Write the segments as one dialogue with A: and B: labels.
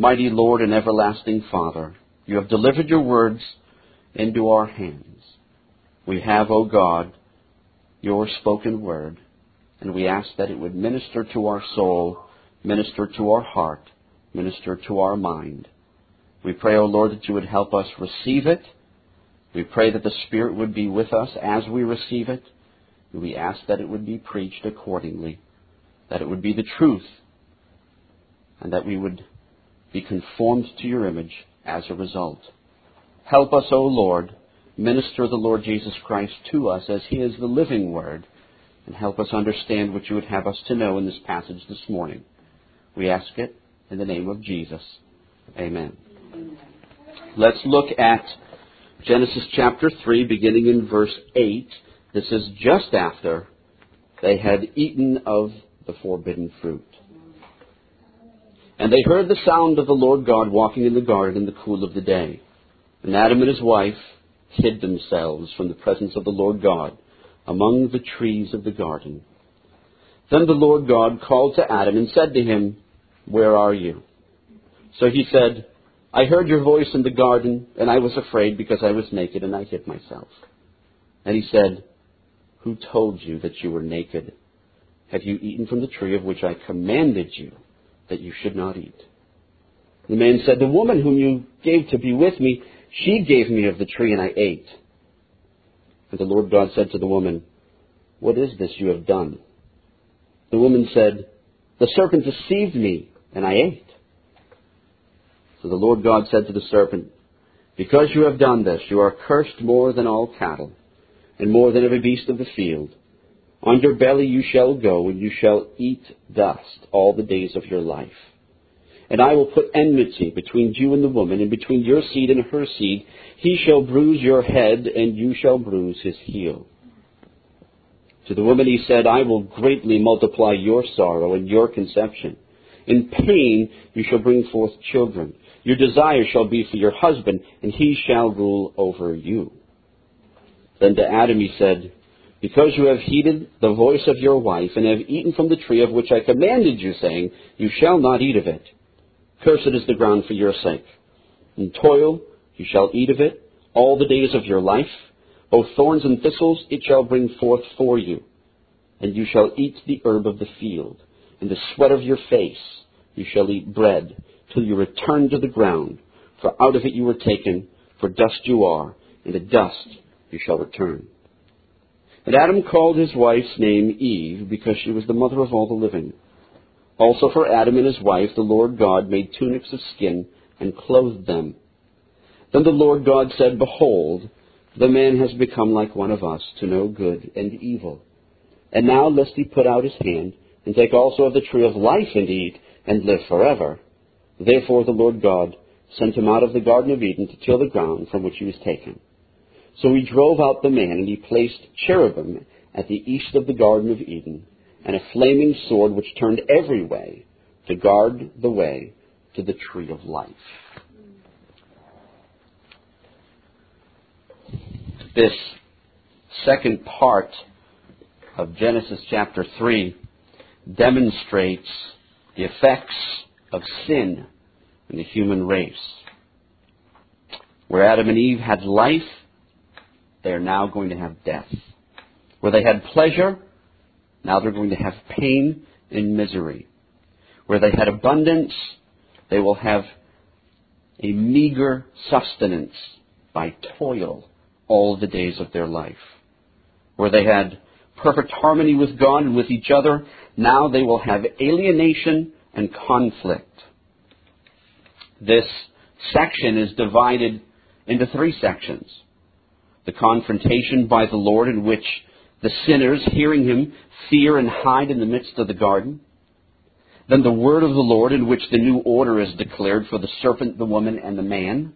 A: Mighty Lord and everlasting Father, you have delivered your words into our hands. We have, O God, your spoken word, and we ask that it would minister to our soul, minister to our heart, minister to our mind. We pray, O Lord, that you would help us receive it. We pray that the Spirit would be with us as we receive it. We ask that it would be preached accordingly, that it would be the truth, and that we would be conformed to your image as a result. Help us, O Lord, minister the Lord Jesus Christ to us as he is the living word, and help us understand what you would have us to know in this passage this morning. We ask it in the name of Jesus. Amen. Let's look at Genesis chapter 3, beginning in verse 8. This is just after they had eaten of the forbidden fruit. And they heard the sound of the Lord God walking in the garden in the cool of the day. And Adam and his wife hid themselves from the presence of the Lord God among the trees of the garden. Then the Lord God called to Adam and said to him, Where are you? So he said, I heard your voice in the garden, and I was afraid because I was naked and I hid myself. And he said, Who told you that you were naked? Have you eaten from the tree of which I commanded you? That you should not eat. The man said, The woman whom you gave to be with me, she gave me of the tree, and I ate. And the Lord God said to the woman, What is this you have done? The woman said, The serpent deceived me, and I ate. So the Lord God said to the serpent, Because you have done this, you are cursed more than all cattle, and more than every beast of the field. On your belly you shall go, and you shall eat dust all the days of your life. And I will put enmity between you and the woman, and between your seed and her seed. He shall bruise your head, and you shall bruise his heel. To the woman he said, I will greatly multiply your sorrow and your conception. In pain you shall bring forth children. Your desire shall be for your husband, and he shall rule over you. Then to Adam he said, because you have heeded the voice of your wife, and have eaten from the tree of which I commanded you, saying, You shall not eat of it. Cursed is the ground for your sake. In toil you shall eat of it all the days of your life. Both thorns and thistles it shall bring forth for you. And you shall eat the herb of the field. In the sweat of your face you shall eat bread, till you return to the ground. For out of it you were taken, for dust you are, and to dust you shall return. And Adam called his wife's name Eve because she was the mother of all the living. Also for Adam and his wife the Lord God made tunics of skin and clothed them. Then the Lord God said, Behold, the man has become like one of us to know good and evil. And now lest he put out his hand and take also of the tree of life and eat and live forever. Therefore the Lord God sent him out of the Garden of Eden to till the ground from which he was taken. So he drove out the man, and he placed cherubim at the east of the Garden of Eden, and a flaming sword which turned every way to guard the way to the tree of life. This second part of Genesis chapter 3 demonstrates the effects of sin in the human race. Where Adam and Eve had life, they are now going to have death. Where they had pleasure, now they're going to have pain and misery. Where they had abundance, they will have a meager sustenance by toil all the days of their life. Where they had perfect harmony with God and with each other, now they will have alienation and conflict. This section is divided into three sections the confrontation by the Lord in which the sinners, hearing him, fear and hide in the midst of the garden. Then the word of the Lord in which the new order is declared for the serpent, the woman, and the man.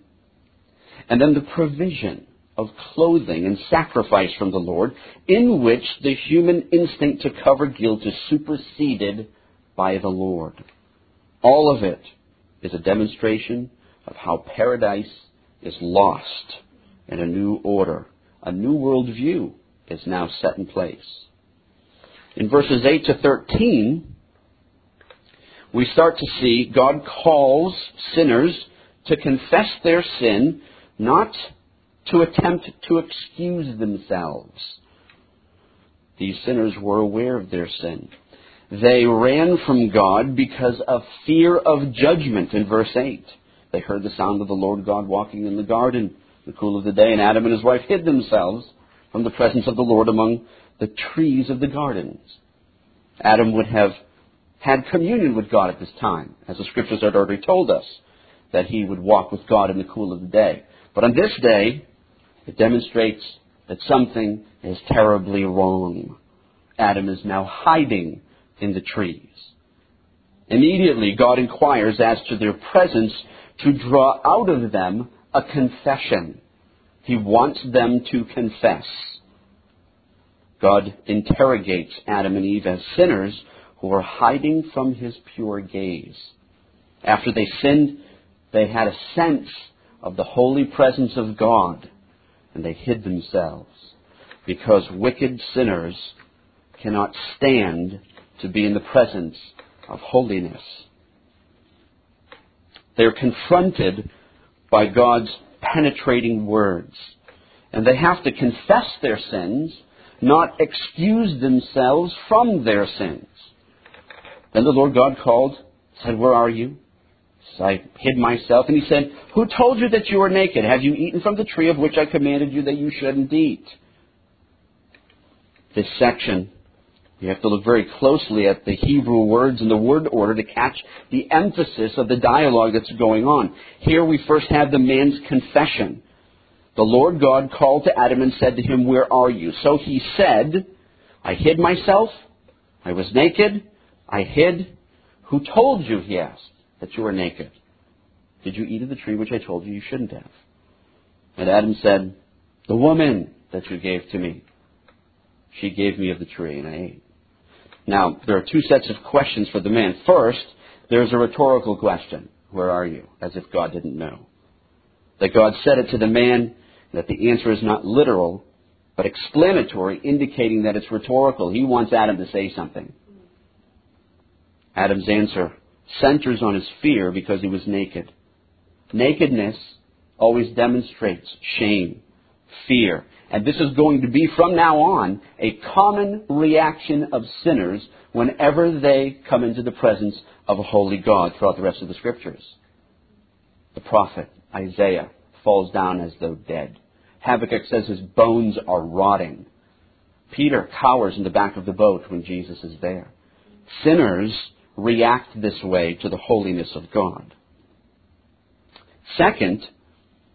A: And then the provision of clothing and sacrifice from the Lord in which the human instinct to cover guilt is superseded by the Lord. All of it is a demonstration of how paradise is lost and a new order, a new world view is now set in place. In verses 8 to 13, we start to see God calls sinners to confess their sin, not to attempt to excuse themselves. These sinners were aware of their sin. They ran from God because of fear of judgment in verse 8. They heard the sound of the Lord God walking in the garden the cool of the day, and Adam and his wife hid themselves from the presence of the Lord among the trees of the gardens. Adam would have had communion with God at this time, as the scriptures had already told us that he would walk with God in the cool of the day. But on this day, it demonstrates that something is terribly wrong. Adam is now hiding in the trees. Immediately, God inquires as to their presence to draw out of them a confession. He wants them to confess. God interrogates Adam and Eve as sinners who are hiding from his pure gaze. After they sinned, they had a sense of the holy presence of God, and they hid themselves because wicked sinners cannot stand to be in the presence of holiness. They're confronted by God's penetrating words, and they have to confess their sins, not excuse themselves from their sins. Then the Lord God called, said, Where are you? So I hid myself, and he said, Who told you that you were naked? Have you eaten from the tree of which I commanded you that you shouldn't eat? This section, you have to look very closely at the Hebrew words and the word order to catch the emphasis of the dialogue that's going on. Here we first have the man's confession. The Lord God called to Adam and said to him, Where are you? So he said, I hid myself. I was naked. I hid. Who told you, he asked, that you were naked? Did you eat of the tree which I told you you shouldn't have? And Adam said, The woman that you gave to me. She gave me of the tree, and I ate. Now, there are two sets of questions for the man. First, there's a rhetorical question. Where are you? As if God didn't know. That God said it to the man, that the answer is not literal, but explanatory, indicating that it's rhetorical. He wants Adam to say something. Adam's answer centers on his fear because he was naked. Nakedness always demonstrates shame, fear. And this is going to be from now on a common reaction of sinners whenever they come into the presence of a holy God throughout the rest of the scriptures. The prophet Isaiah falls down as though dead. Habakkuk says his bones are rotting. Peter cowers in the back of the boat when Jesus is there. Sinners react this way to the holiness of God. Second,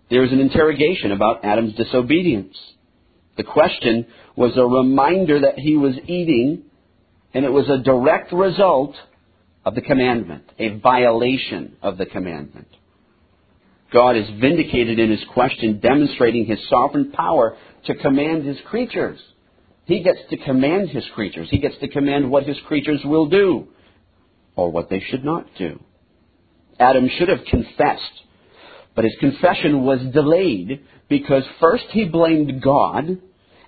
A: there is an interrogation about Adam's disobedience. The question was a reminder that he was eating, and it was a direct result of the commandment, a violation of the commandment. God is vindicated in his question, demonstrating his sovereign power to command his creatures. He gets to command his creatures. He gets to command what his creatures will do or what they should not do. Adam should have confessed, but his confession was delayed because first he blamed God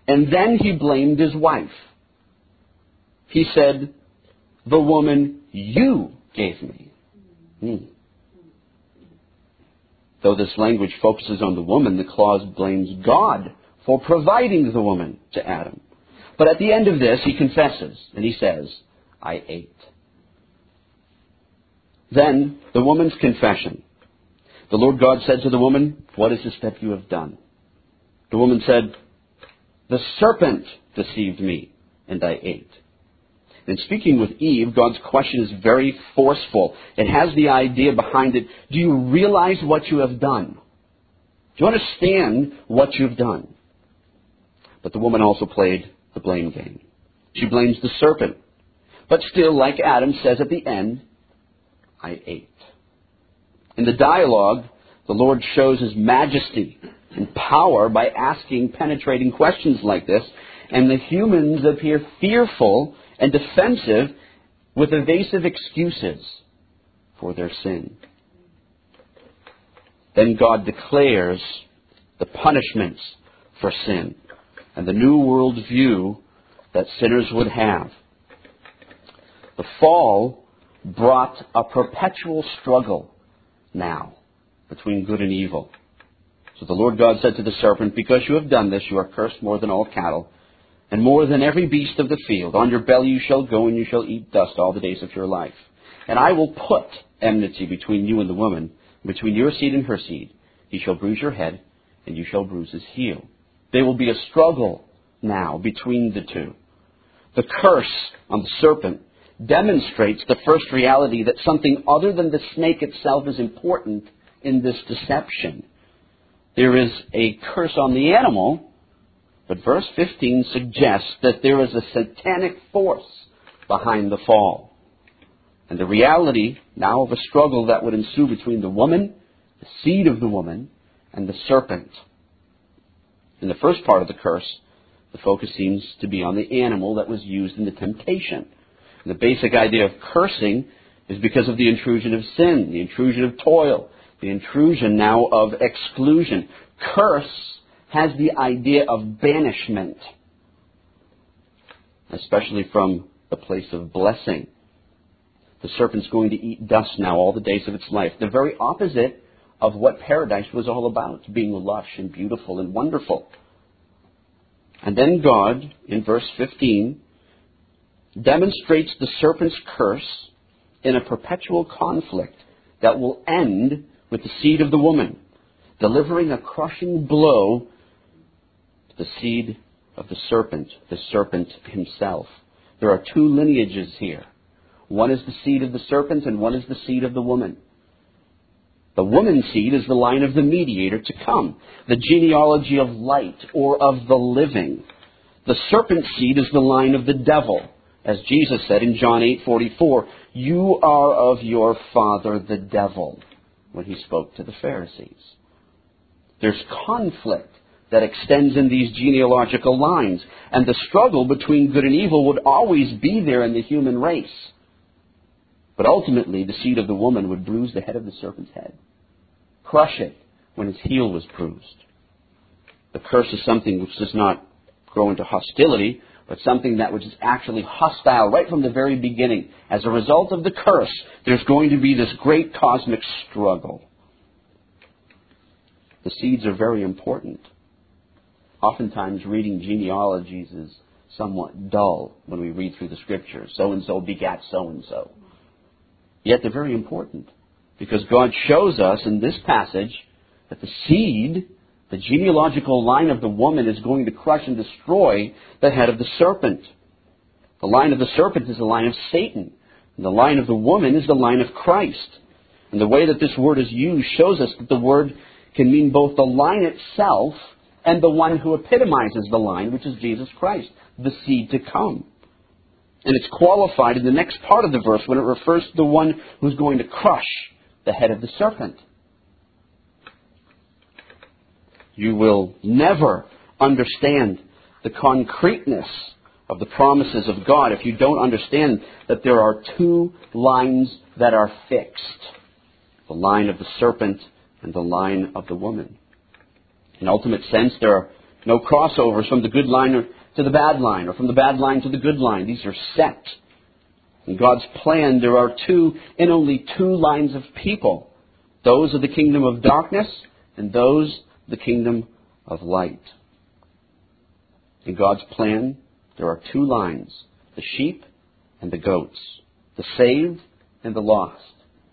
A: and then he blamed his wife. He said, The woman you gave me. Hmm. Though this language focuses on the woman, the clause blames God for providing the woman to Adam. But at the end of this, he confesses and he says, I ate. Then the woman's confession. The Lord God said to the woman, What is this that you have done? The woman said, The serpent deceived me, and I ate. In speaking with Eve, God's question is very forceful. It has the idea behind it do you realize what you have done? Do you understand what you've done? But the woman also played the blame game. She blames the serpent. But still, like Adam says at the end, I ate. In the dialogue, the Lord shows his majesty and power by asking penetrating questions like this, and the humans appear fearful and defensive with evasive excuses for their sin. Then God declares the punishments for sin and the new world view that sinners would have. The fall brought a perpetual struggle now between good and evil. So the Lord God said to the serpent, Because you have done this, you are cursed more than all cattle, and more than every beast of the field. On your belly you shall go, and you shall eat dust all the days of your life. And I will put enmity between you and the woman, between your seed and her seed. He shall bruise your head, and you shall bruise his heel. There will be a struggle now between the two. The curse on the serpent demonstrates the first reality that something other than the snake itself is important in this deception. There is a curse on the animal, but verse 15 suggests that there is a satanic force behind the fall. And the reality now of a struggle that would ensue between the woman, the seed of the woman, and the serpent. In the first part of the curse, the focus seems to be on the animal that was used in the temptation. And the basic idea of cursing is because of the intrusion of sin, the intrusion of toil, the intrusion now of exclusion. Curse has the idea of banishment, especially from the place of blessing. The serpent's going to eat dust now all the days of its life. The very opposite of what paradise was all about, being lush and beautiful and wonderful. And then God, in verse 15, demonstrates the serpent's curse in a perpetual conflict that will end with the seed of the woman, delivering a crushing blow to the seed of the serpent, the serpent himself. There are two lineages here. One is the seed of the serpent and one is the seed of the woman. The woman's seed is the line of the mediator to come, the genealogy of light or of the living. The serpent's seed is the line of the devil, as Jesus said in John 8:44, "You are of your father the devil," when he spoke to the Pharisees. There's conflict that extends in these genealogical lines, and the struggle between good and evil would always be there in the human race. But ultimately, the seed of the woman would bruise the head of the serpent's head, crush it when his heel was bruised. The curse is something which does not grow into hostility, but something that was actually hostile right from the very beginning. As a result of the curse, there's going to be this great cosmic struggle. The seeds are very important. Oftentimes, reading genealogies is somewhat dull when we read through the scriptures. So and so begat so and so. Yet they're very important because God shows us in this passage that the seed, the genealogical line of the woman, is going to crush and destroy the head of the serpent. The line of the serpent is the line of Satan. And the line of the woman is the line of Christ. And the way that this word is used shows us that the word can mean both the line itself and the one who epitomizes the line, which is Jesus Christ, the seed to come. And it's qualified in the next part of the verse when it refers to the one who's going to crush the head of the serpent. You will never understand the concreteness of the promises of God if you don't understand that there are two lines that are fixed the line of the serpent and the line of the woman. In ultimate sense, there are no crossovers from the good line to the bad line, or from the bad line to the good line. These are set. In God's plan, there are two, and only two lines of people those of the kingdom of darkness, and those the kingdom of light. In God's plan, there are two lines the sheep and the goats, the saved and the lost,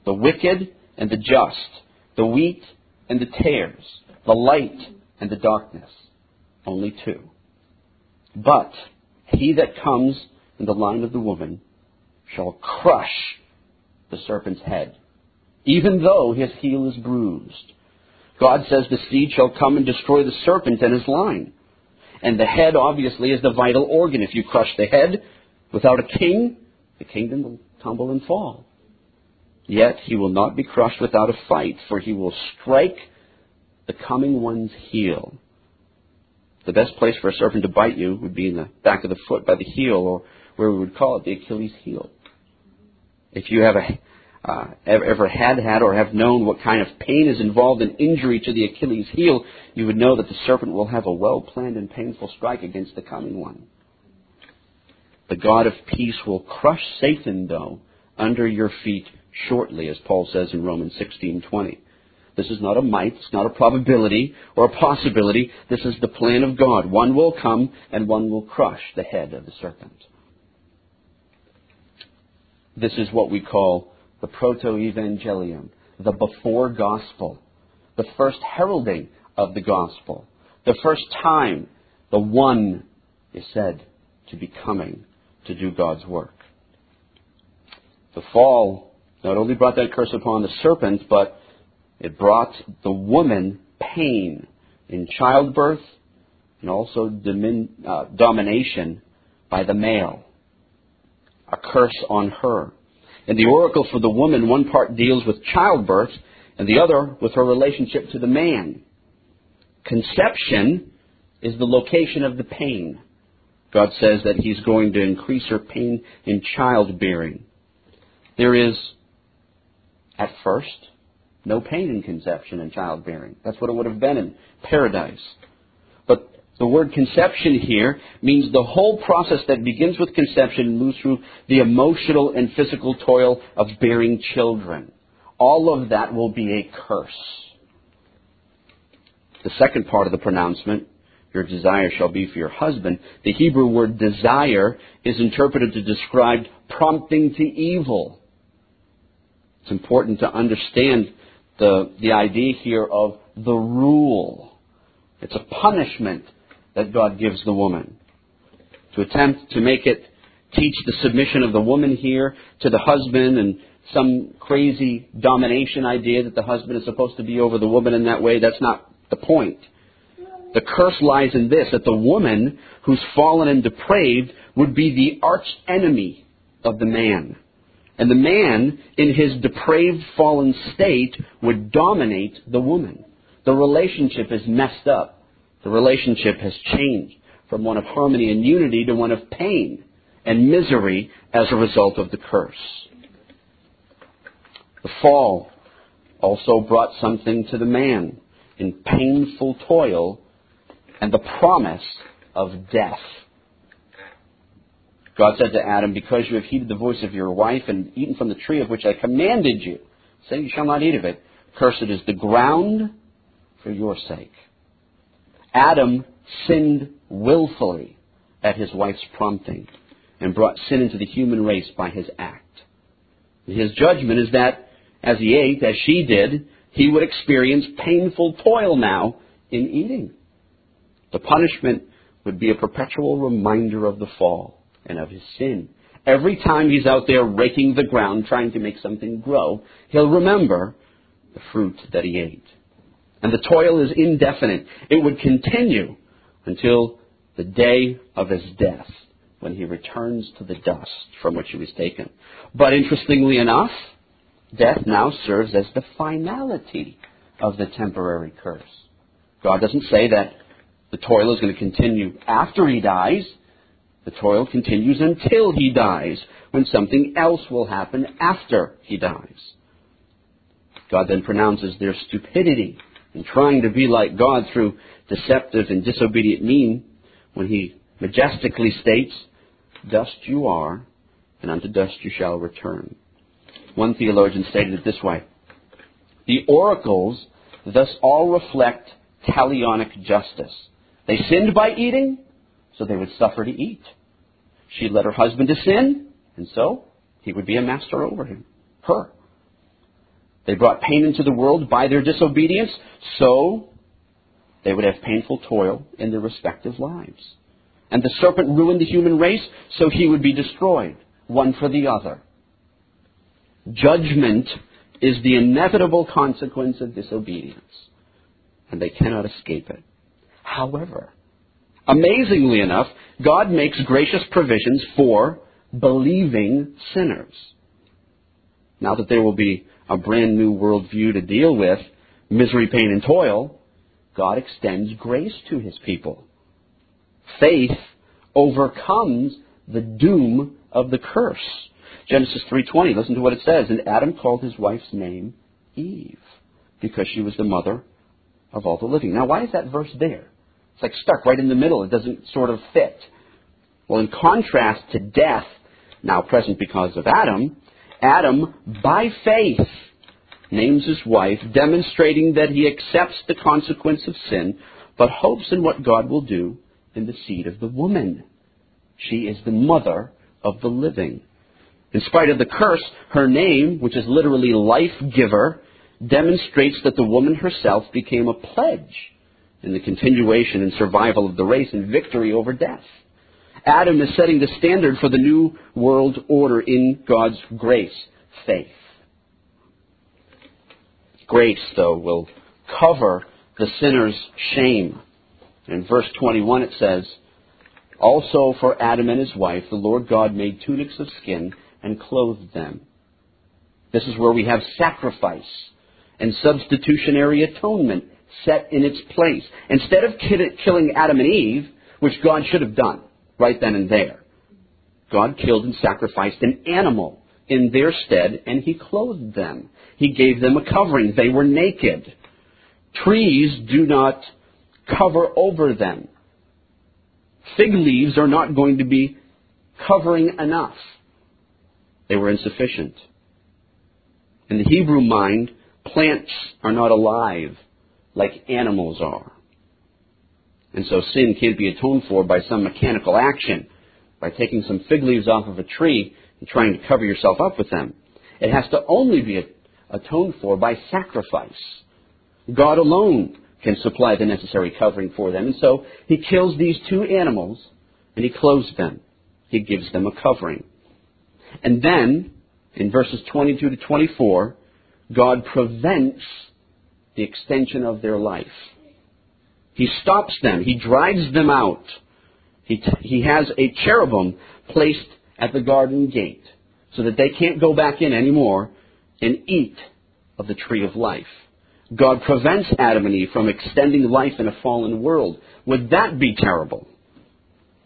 A: the wicked and the just, the wheat and the tares, the light and the darkness. Only two. But he that comes in the line of the woman shall crush the serpent's head, even though his heel is bruised. God says the seed shall come and destroy the serpent and his line. And the head, obviously, is the vital organ. If you crush the head without a king, the kingdom will tumble and fall. Yet he will not be crushed without a fight, for he will strike the coming one's heel. The best place for a serpent to bite you would be in the back of the foot by the heel, or where we would call it the Achilles heel. If you have a, uh, ever had had or have known what kind of pain is involved in injury to the Achilles heel, you would know that the serpent will have a well planned and painful strike against the coming one. The God of peace will crush Satan, though, under your feet shortly, as Paul says in Romans 16:20. This is not a might, it's not a probability or a possibility. This is the plan of God. One will come and one will crush the head of the serpent. This is what we call the proto-evangelium, the before gospel, the first heralding of the gospel, the first time the one is said to be coming to do God's work. The fall not only brought that curse upon the serpent, but it brought the woman pain in childbirth and also domin, uh, domination by the male. A curse on her. In the oracle for the woman, one part deals with childbirth and the other with her relationship to the man. Conception is the location of the pain. God says that He's going to increase her pain in childbearing. There is, at first, no pain in conception and childbearing. That's what it would have been in paradise. The word conception here means the whole process that begins with conception and moves through the emotional and physical toil of bearing children. All of that will be a curse. The second part of the pronouncement, your desire shall be for your husband, the Hebrew word desire is interpreted to describe prompting to evil. It's important to understand the, the idea here of the rule. It's a punishment that God gives the woman. To attempt to make it teach the submission of the woman here to the husband and some crazy domination idea that the husband is supposed to be over the woman in that way, that's not the point. The curse lies in this that the woman who's fallen and depraved would be the arch enemy of the man. And the man, in his depraved, fallen state, would dominate the woman. The relationship is messed up. The relationship has changed from one of harmony and unity to one of pain and misery as a result of the curse. The fall also brought something to the man in painful toil and the promise of death. God said to Adam, Because you have heeded the voice of your wife and eaten from the tree of which I commanded you, saying you shall not eat of it, cursed is the ground for your sake. Adam sinned willfully at his wife's prompting and brought sin into the human race by his act. His judgment is that as he ate, as she did, he would experience painful toil now in eating. The punishment would be a perpetual reminder of the fall and of his sin. Every time he's out there raking the ground trying to make something grow, he'll remember the fruit that he ate. And the toil is indefinite. It would continue until the day of his death when he returns to the dust from which he was taken. But interestingly enough, death now serves as the finality of the temporary curse. God doesn't say that the toil is going to continue after he dies. The toil continues until he dies, when something else will happen after he dies. God then pronounces their stupidity in trying to be like God through deceptive and disobedient mean when he majestically states, Dust you are, and unto dust you shall return. One theologian stated it this way The oracles thus all reflect talionic justice. They sinned by eating, so they would suffer to eat. She led her husband to sin, and so he would be a master over him, her. They brought pain into the world by their disobedience, so they would have painful toil in their respective lives. And the serpent ruined the human race, so he would be destroyed, one for the other. Judgment is the inevitable consequence of disobedience, and they cannot escape it. However, amazingly enough, God makes gracious provisions for believing sinners. Now that there will be a brand new worldview to deal with, misery, pain, and toil, God extends grace to his people. Faith overcomes the doom of the curse. Genesis 3:20, listen to what it says, and Adam called his wife's name Eve because she was the mother of all the living. Now, why is that verse there? It's like stuck right in the middle. It doesn't sort of fit. Well, in contrast to death, now present because of Adam, Adam, by faith, names his wife, demonstrating that he accepts the consequence of sin, but hopes in what God will do in the seed of the woman. She is the mother of the living. In spite of the curse, her name, which is literally life giver, demonstrates that the woman herself became a pledge in the continuation and survival of the race and victory over death. Adam is setting the standard for the new world order in God's grace, faith. Grace, though, will cover the sinner's shame. In verse 21 it says, Also for Adam and his wife the Lord God made tunics of skin and clothed them. This is where we have sacrifice and substitutionary atonement set in its place. Instead of killing Adam and Eve, which God should have done right then and there, God killed and sacrificed an animal in their stead, and He clothed them. He gave them a covering. They were naked. Trees do not cover over them. Fig leaves are not going to be covering enough. They were insufficient. In the Hebrew mind, plants are not alive like animals are. And so sin can't be atoned for by some mechanical action, by taking some fig leaves off of a tree and trying to cover yourself up with them. It has to only be atoned for by sacrifice. God alone can supply the necessary covering for them. And so he kills these two animals and he clothes them. He gives them a covering. And then, in verses 22 to 24, God prevents the extension of their life. He stops them. He drives them out. He, t- he has a cherubim placed at the garden gate so that they can't go back in anymore and eat of the tree of life. God prevents Adam and Eve from extending life in a fallen world. Would that be terrible?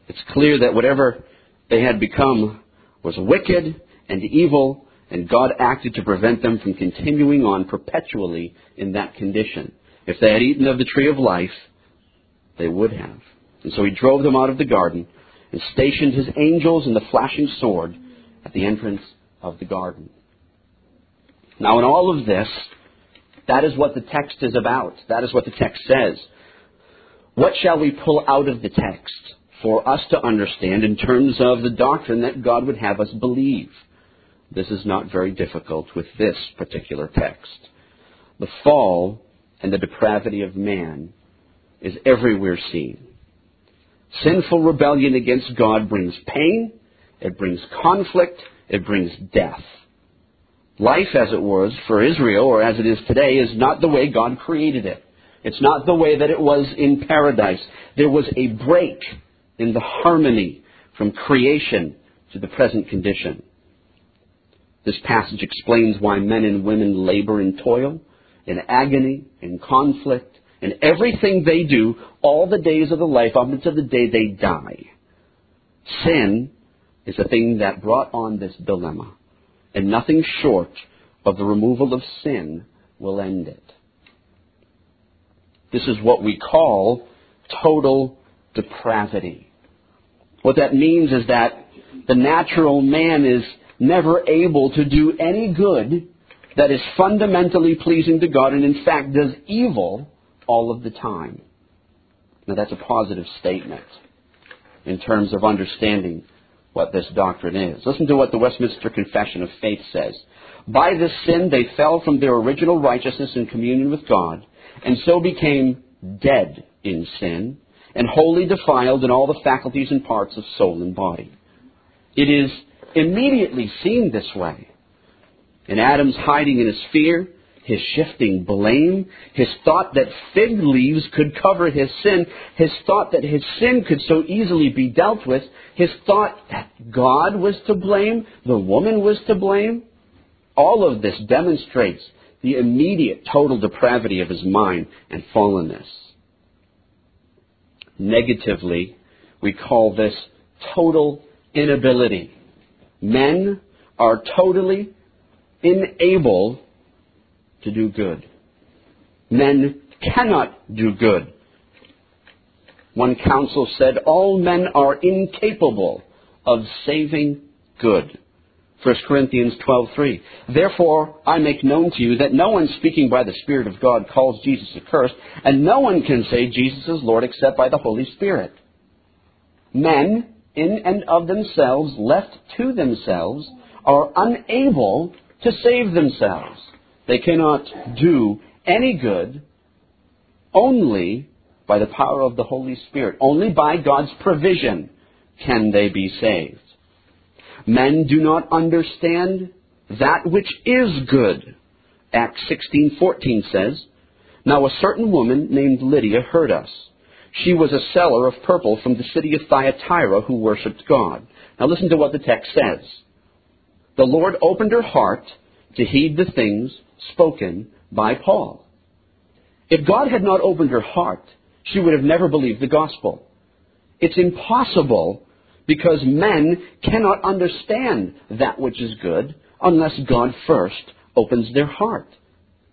A: It's clear that whatever they had become was wicked and evil, and God acted to prevent them from continuing on perpetually in that condition. If they had eaten of the tree of life, they would have. And so he drove them out of the garden and stationed his angels and the flashing sword at the entrance of the garden. Now, in all of this, that is what the text is about. That is what the text says. What shall we pull out of the text for us to understand in terms of the doctrine that God would have us believe? This is not very difficult with this particular text. The fall and the depravity of man is everywhere seen. Sinful rebellion against God brings pain, it brings conflict, it brings death. Life, as it was for Israel, or as it is today, is not the way God created it. It's not the way that it was in paradise. There was a break in the harmony from creation to the present condition. This passage explains why men and women labor in toil, in agony, in conflict, in everything they do all the days of their life up until the day they die. Sin is the thing that brought on this dilemma, and nothing short of the removal of sin will end it. This is what we call total depravity. What that means is that the natural man is never able to do any good that is fundamentally pleasing to God and in fact does evil all of the time. Now that's a positive statement in terms of understanding what this doctrine is. Listen to what the Westminster Confession of Faith says. By this sin they fell from their original righteousness and communion with God, and so became dead in sin, and wholly defiled in all the faculties and parts of soul and body. It is immediately seen this way. In Adam's hiding in his fear, his shifting blame, his thought that fig leaves could cover his sin, his thought that his sin could so easily be dealt with, his thought that God was to blame, the woman was to blame. All of this demonstrates the immediate total depravity of his mind and fallenness. Negatively, we call this total inability. Men are totally unable to do good. Men cannot do good. One council said all men are incapable of saving good. 1 Corinthians 12:3. Therefore I make known to you that no one speaking by the Spirit of God calls Jesus accursed, and no one can say Jesus is Lord except by the Holy Spirit. Men, in and of themselves, left to themselves, are unable to save themselves. They cannot do any good only by the power of the Holy Spirit. Only by God's provision can they be saved. Men do not understand that which is good. Acts 16:14 says, "Now a certain woman named Lydia heard us. She was a seller of purple from the city of Thyatira who worshipped God." Now listen to what the text says. The Lord opened her heart to heed the things spoken by Paul. If God had not opened her heart, she would have never believed the gospel. It's impossible because men cannot understand that which is good unless God first opens their heart.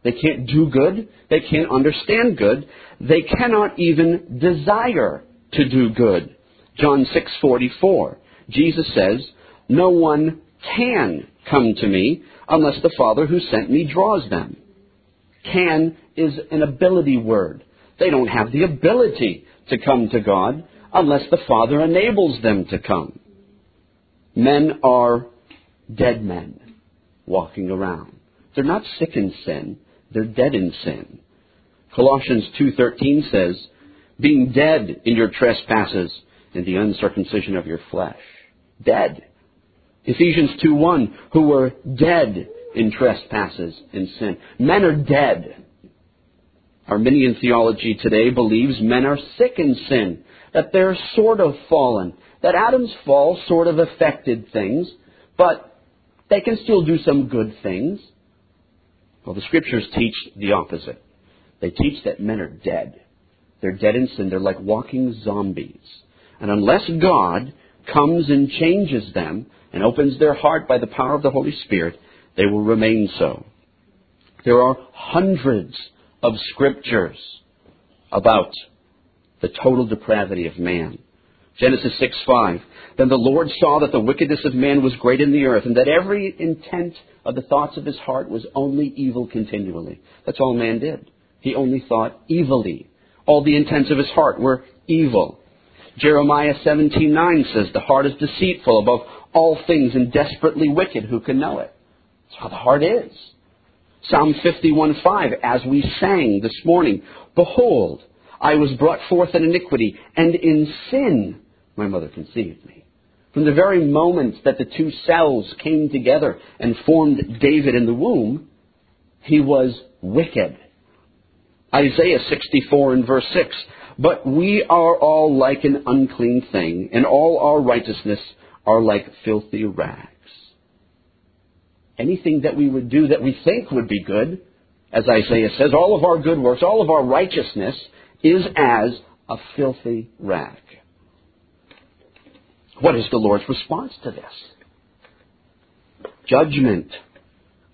A: They can't do good. They can't understand good. They cannot even desire to do good. John 6:44. Jesus says, "No one can come to me unless the Father who sent me draws them." Can is an ability word. They don't have the ability to come to God unless the Father enables them to come. Men are dead men walking around. They're not sick in sin, they're dead in sin. Colossians 2:13 says, "Being dead in your trespasses and the uncircumcision of your flesh." Dead. Ephesians 2:1, "Who were dead in trespasses and sin." Men are dead. Arminian theology today believes men are sick in sin that they're sort of fallen, that Adam's fall sort of affected things, but they can still do some good things. Well, the scriptures teach the opposite. They teach that men are dead. They're dead in sin. They're like walking zombies. And unless God comes and changes them and opens their heart by the power of the Holy Spirit, they will remain so. There are hundreds of scriptures about the total depravity of man. Genesis 6 5. Then the Lord saw that the wickedness of man was great in the earth, and that every intent of the thoughts of his heart was only evil continually. That's all man did. He only thought evilly. All the intents of his heart were evil. Jeremiah 17:9 says, "The heart is deceitful above all things and desperately wicked. Who can know it?" That's how the heart is. Psalm 51:5, as we sang this morning, "Behold, I was brought forth in iniquity, and in sin my mother conceived me. From the very moment that the two cells came together and formed David in the womb, he was wicked. Isaiah 64 and verse 6. But we are all like an unclean thing, and all our righteousness are like filthy rags. Anything that we would do that we think would be good, as Isaiah says, all of our good works, all of our righteousness is as a filthy rag. What is the Lord's response to this? Judgment.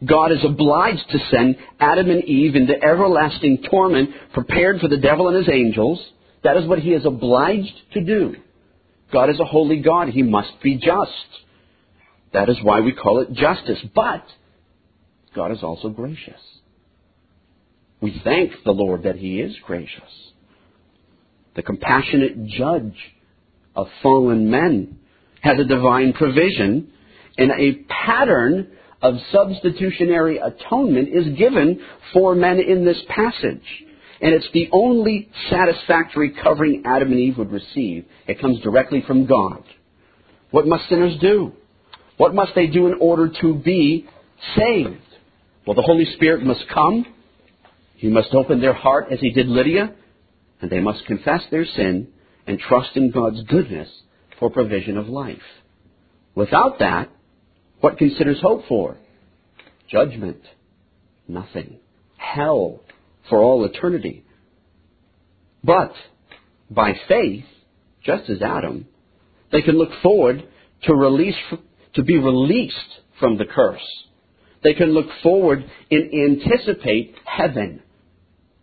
A: God is obliged to send Adam and Eve into everlasting torment prepared for the devil and his angels. That is what he is obliged to do. God is a holy God. He must be just. That is why we call it justice. But God is also gracious. We thank the Lord that He is gracious the compassionate judge of fallen men, has a divine provision, and a pattern of substitutionary atonement is given for men in this passage. And it's the only satisfactory covering Adam and Eve would receive. It comes directly from God. What must sinners do? What must they do in order to be saved? Well, the Holy Spirit must come. He must open their heart as he did Lydia and they must confess their sin and trust in God's goodness for provision of life. Without that, what considers hope for? Judgment. Nothing. Hell for all eternity. But by faith, just as Adam, they can look forward to release to be released from the curse. They can look forward and anticipate heaven.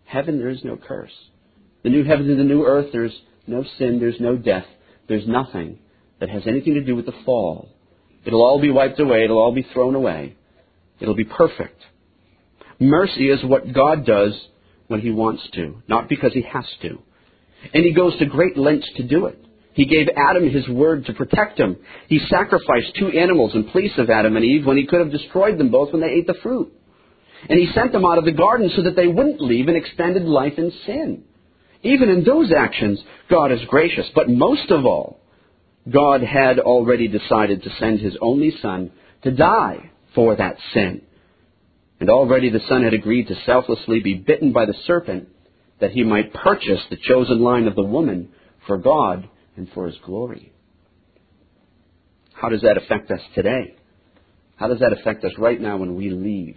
A: Heaven, there is no curse. The new heavens and the new earth, there's no sin, there's no death, there's nothing that has anything to do with the fall. It'll all be wiped away. It'll all be thrown away. It'll be perfect. Mercy is what God does when He wants to, not because He has to. And He goes to great lengths to do it. He gave Adam his word to protect him. He sacrificed two animals in place of Adam and Eve when he could have destroyed them both when they ate the fruit. And he sent them out of the garden so that they wouldn't leave an extended life in sin. Even in those actions, God is gracious. But most of all, God had already decided to send his only son to die for that sin. And already the son had agreed to selflessly be bitten by the serpent that he might purchase the chosen line of the woman for God and for his glory. How does that affect us today? How does that affect us right now when we leave?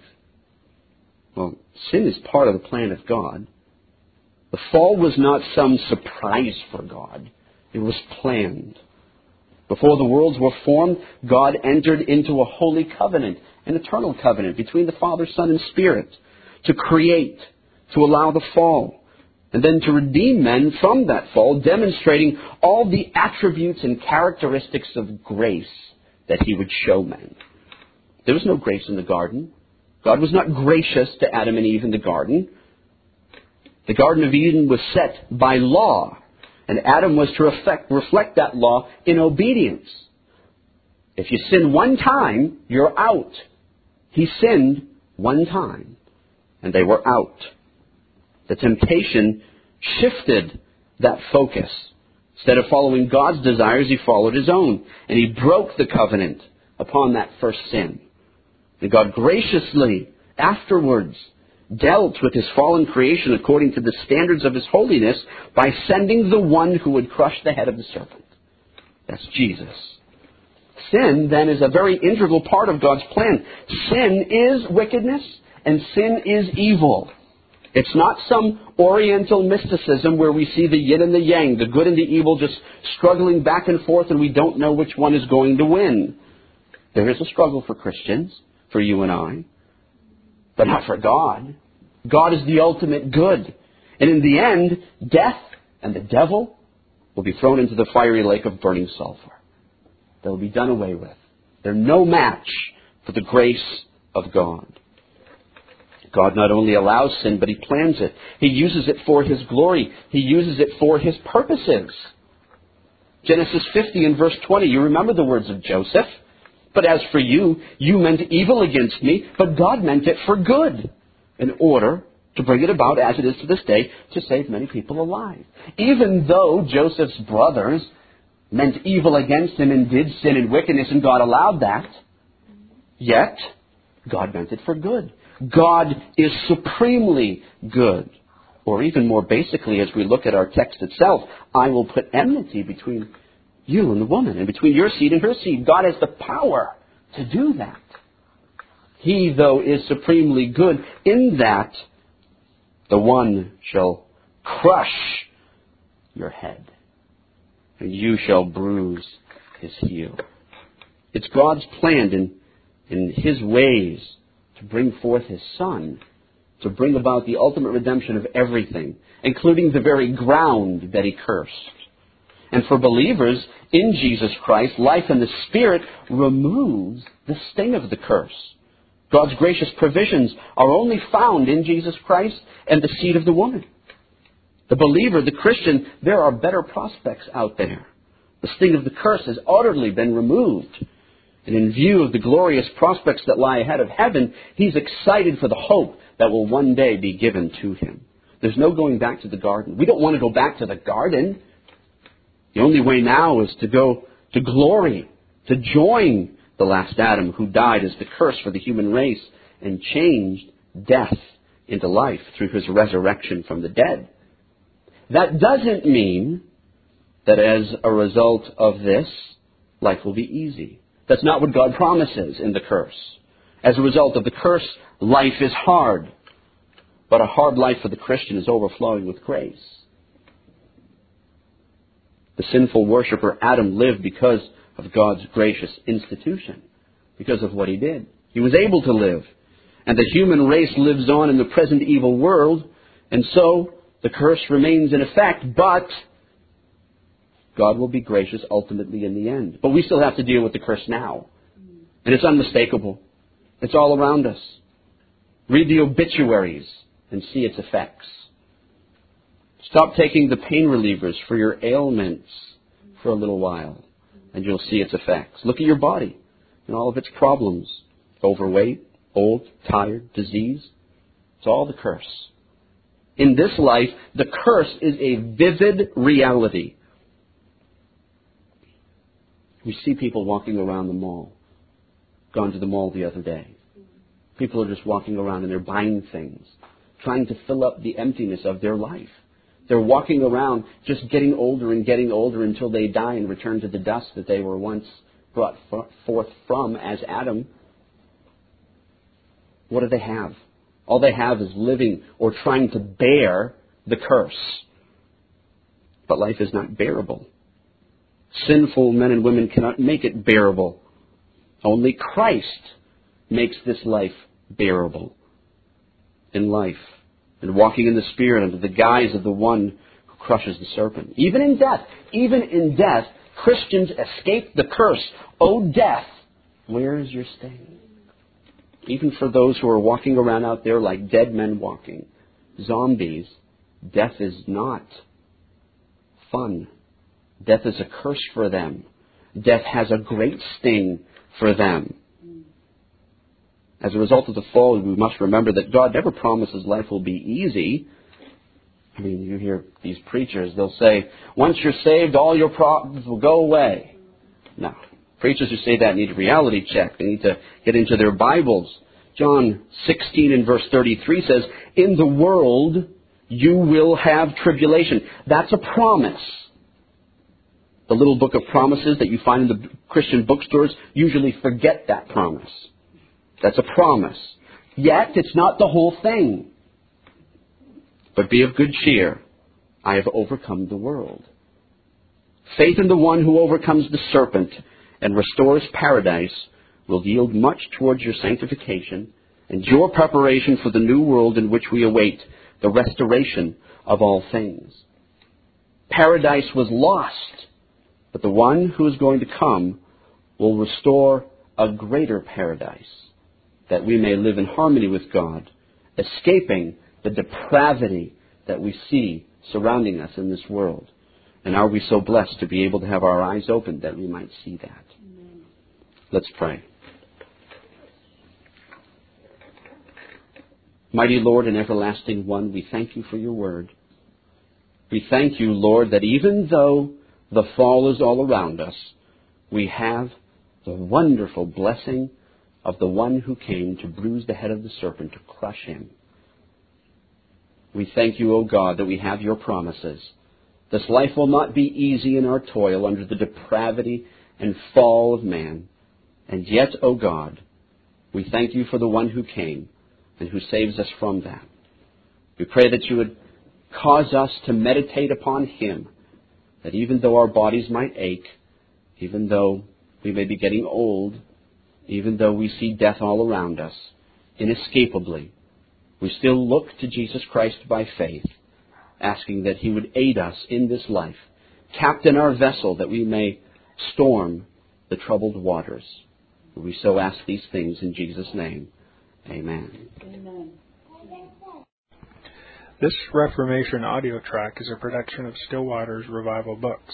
A: Well, sin is part of the plan of God. The fall was not some surprise for God. It was planned. Before the worlds were formed, God entered into a holy covenant, an eternal covenant between the Father, Son, and Spirit to create, to allow the fall, and then to redeem men from that fall, demonstrating all the attributes and characteristics of grace that he would show men. There was no grace in the garden. God was not gracious to Adam and Eve in the garden. The Garden of Eden was set by law, and Adam was to reflect, reflect that law in obedience. If you sin one time, you're out. He sinned one time, and they were out. The temptation shifted that focus. Instead of following God's desires, he followed his own, and he broke the covenant upon that first sin. And God graciously, afterwards, dealt with his fallen creation according to the standards of his holiness by sending the one who would crush the head of the serpent. That's Jesus. Sin, then, is a very integral part of God's plan. Sin is wickedness, and sin is evil. It's not some oriental mysticism where we see the yin and the yang, the good and the evil just struggling back and forth and we don't know which one is going to win. There is a struggle for Christians, for you and I but not for God. God is the ultimate good. And in the end, death and the devil will be thrown into the fiery lake of burning sulfur. They'll be done away with. They're no match for the grace of God. God not only allows sin, but He plans it. He uses it for His glory. He uses it for His purposes. Genesis 50 and verse 20, you remember the words of Joseph. But as for you, you meant evil against me, but God meant it for good, in order to bring it about, as it is to this day, to save many people alive. Even though Joseph's brothers meant evil against him and did sin and wickedness, and God allowed that, yet God meant it for good. God is supremely good. Or even more basically, as we look at our text itself, I will put enmity between you and the woman, and between your seed and her seed. God has the power to do that. He, though, is supremely good in that the one shall crush your head, and you shall bruise his heel. It's God's plan in, in his ways to bring forth his son, to bring about the ultimate redemption of everything, including the very ground that he cursed. And for believers in Jesus Christ, life in the Spirit removes the sting of the curse. God's gracious provisions are only found in Jesus Christ and the seed of the woman. The believer, the Christian, there are better prospects out there. The sting of the curse has utterly been removed. And in view of the glorious prospects that lie ahead of heaven, he's excited for the hope that will one day be given to him. There's no going back to the garden. We don't want to go back to the garden. The only way now is to go to glory, to join the last Adam who died as the curse for the human race and changed death into life through his resurrection from the dead. That doesn't mean that as a result of this, life will be easy. That's not what God promises in the curse. As a result of the curse, life is hard. But a hard life for the Christian is overflowing with grace. The sinful worshiper Adam lived because of God's gracious institution, because of what he did. He was able to live. And the human race lives on in the present evil world, and so the curse remains in effect, but God will be gracious ultimately in the end. But we still have to deal with the curse now. And it's unmistakable. It's all around us. Read the obituaries and see its effects. Stop taking the pain relievers for your ailments for a little while, and you'll see its effects. Look at your body and all of its problems overweight, old, tired, disease. It's all the curse. In this life, the curse is a vivid reality. We see people walking around the mall. Gone to the mall the other day. People are just walking around and they're buying things, trying to fill up the emptiness of their life. They're walking around just getting older and getting older until they die and return to the dust that they were once brought forth from as Adam. What do they have? All they have is living or trying to bear the curse. But life is not bearable. Sinful men and women cannot make it bearable. Only Christ makes this life bearable. In life, and walking in the Spirit under the guise of the one who crushes the serpent. Even in death, even in death, Christians escape the curse. O oh, death, where is your sting? Even for those who are walking around out there like dead men walking, zombies, death is not fun. Death is a curse for them. Death has a great sting for them. As a result of the fall, we must remember that God never promises life will be easy. I mean, you hear these preachers, they'll say, once you're saved, all your problems will go away. No. Preachers who say that need a reality check. They need to get into their Bibles. John 16 and verse 33 says, In the world you will have tribulation. That's a promise. The little book of promises that you find in the Christian bookstores usually forget that promise. That's a promise. Yet, it's not the whole thing. But be of good cheer. I have overcome the world. Faith in the one who overcomes the serpent and restores paradise will yield much towards your sanctification and your preparation for the new world in which we await the restoration of all things. Paradise was lost, but the one who is going to come will restore a greater paradise that we may live in harmony with God, escaping the depravity that we see surrounding us in this world. And are we so blessed to be able to have our eyes opened that we might see that? Amen. Let's pray. Mighty Lord and everlasting one, we thank you for your word. We thank you, Lord, that even though the fall is all around us, we have the wonderful blessing of the one who came to bruise the head of the serpent, to crush him. We thank you, O God, that we have your promises. This life will not be easy in our toil under the depravity and fall of man. And yet, O God, we thank you for the one who came and who saves us from that. We pray that you would cause us to meditate upon him, that even though our bodies might ache, even though we may be getting old, even though we see death all around us, inescapably, we still look to Jesus Christ by faith, asking that He would aid us in this life, captain our vessel that we may storm the troubled waters. We so ask these things in Jesus' name. Amen. Amen.
B: This Reformation audio track is a production of Still Waters Revival Books.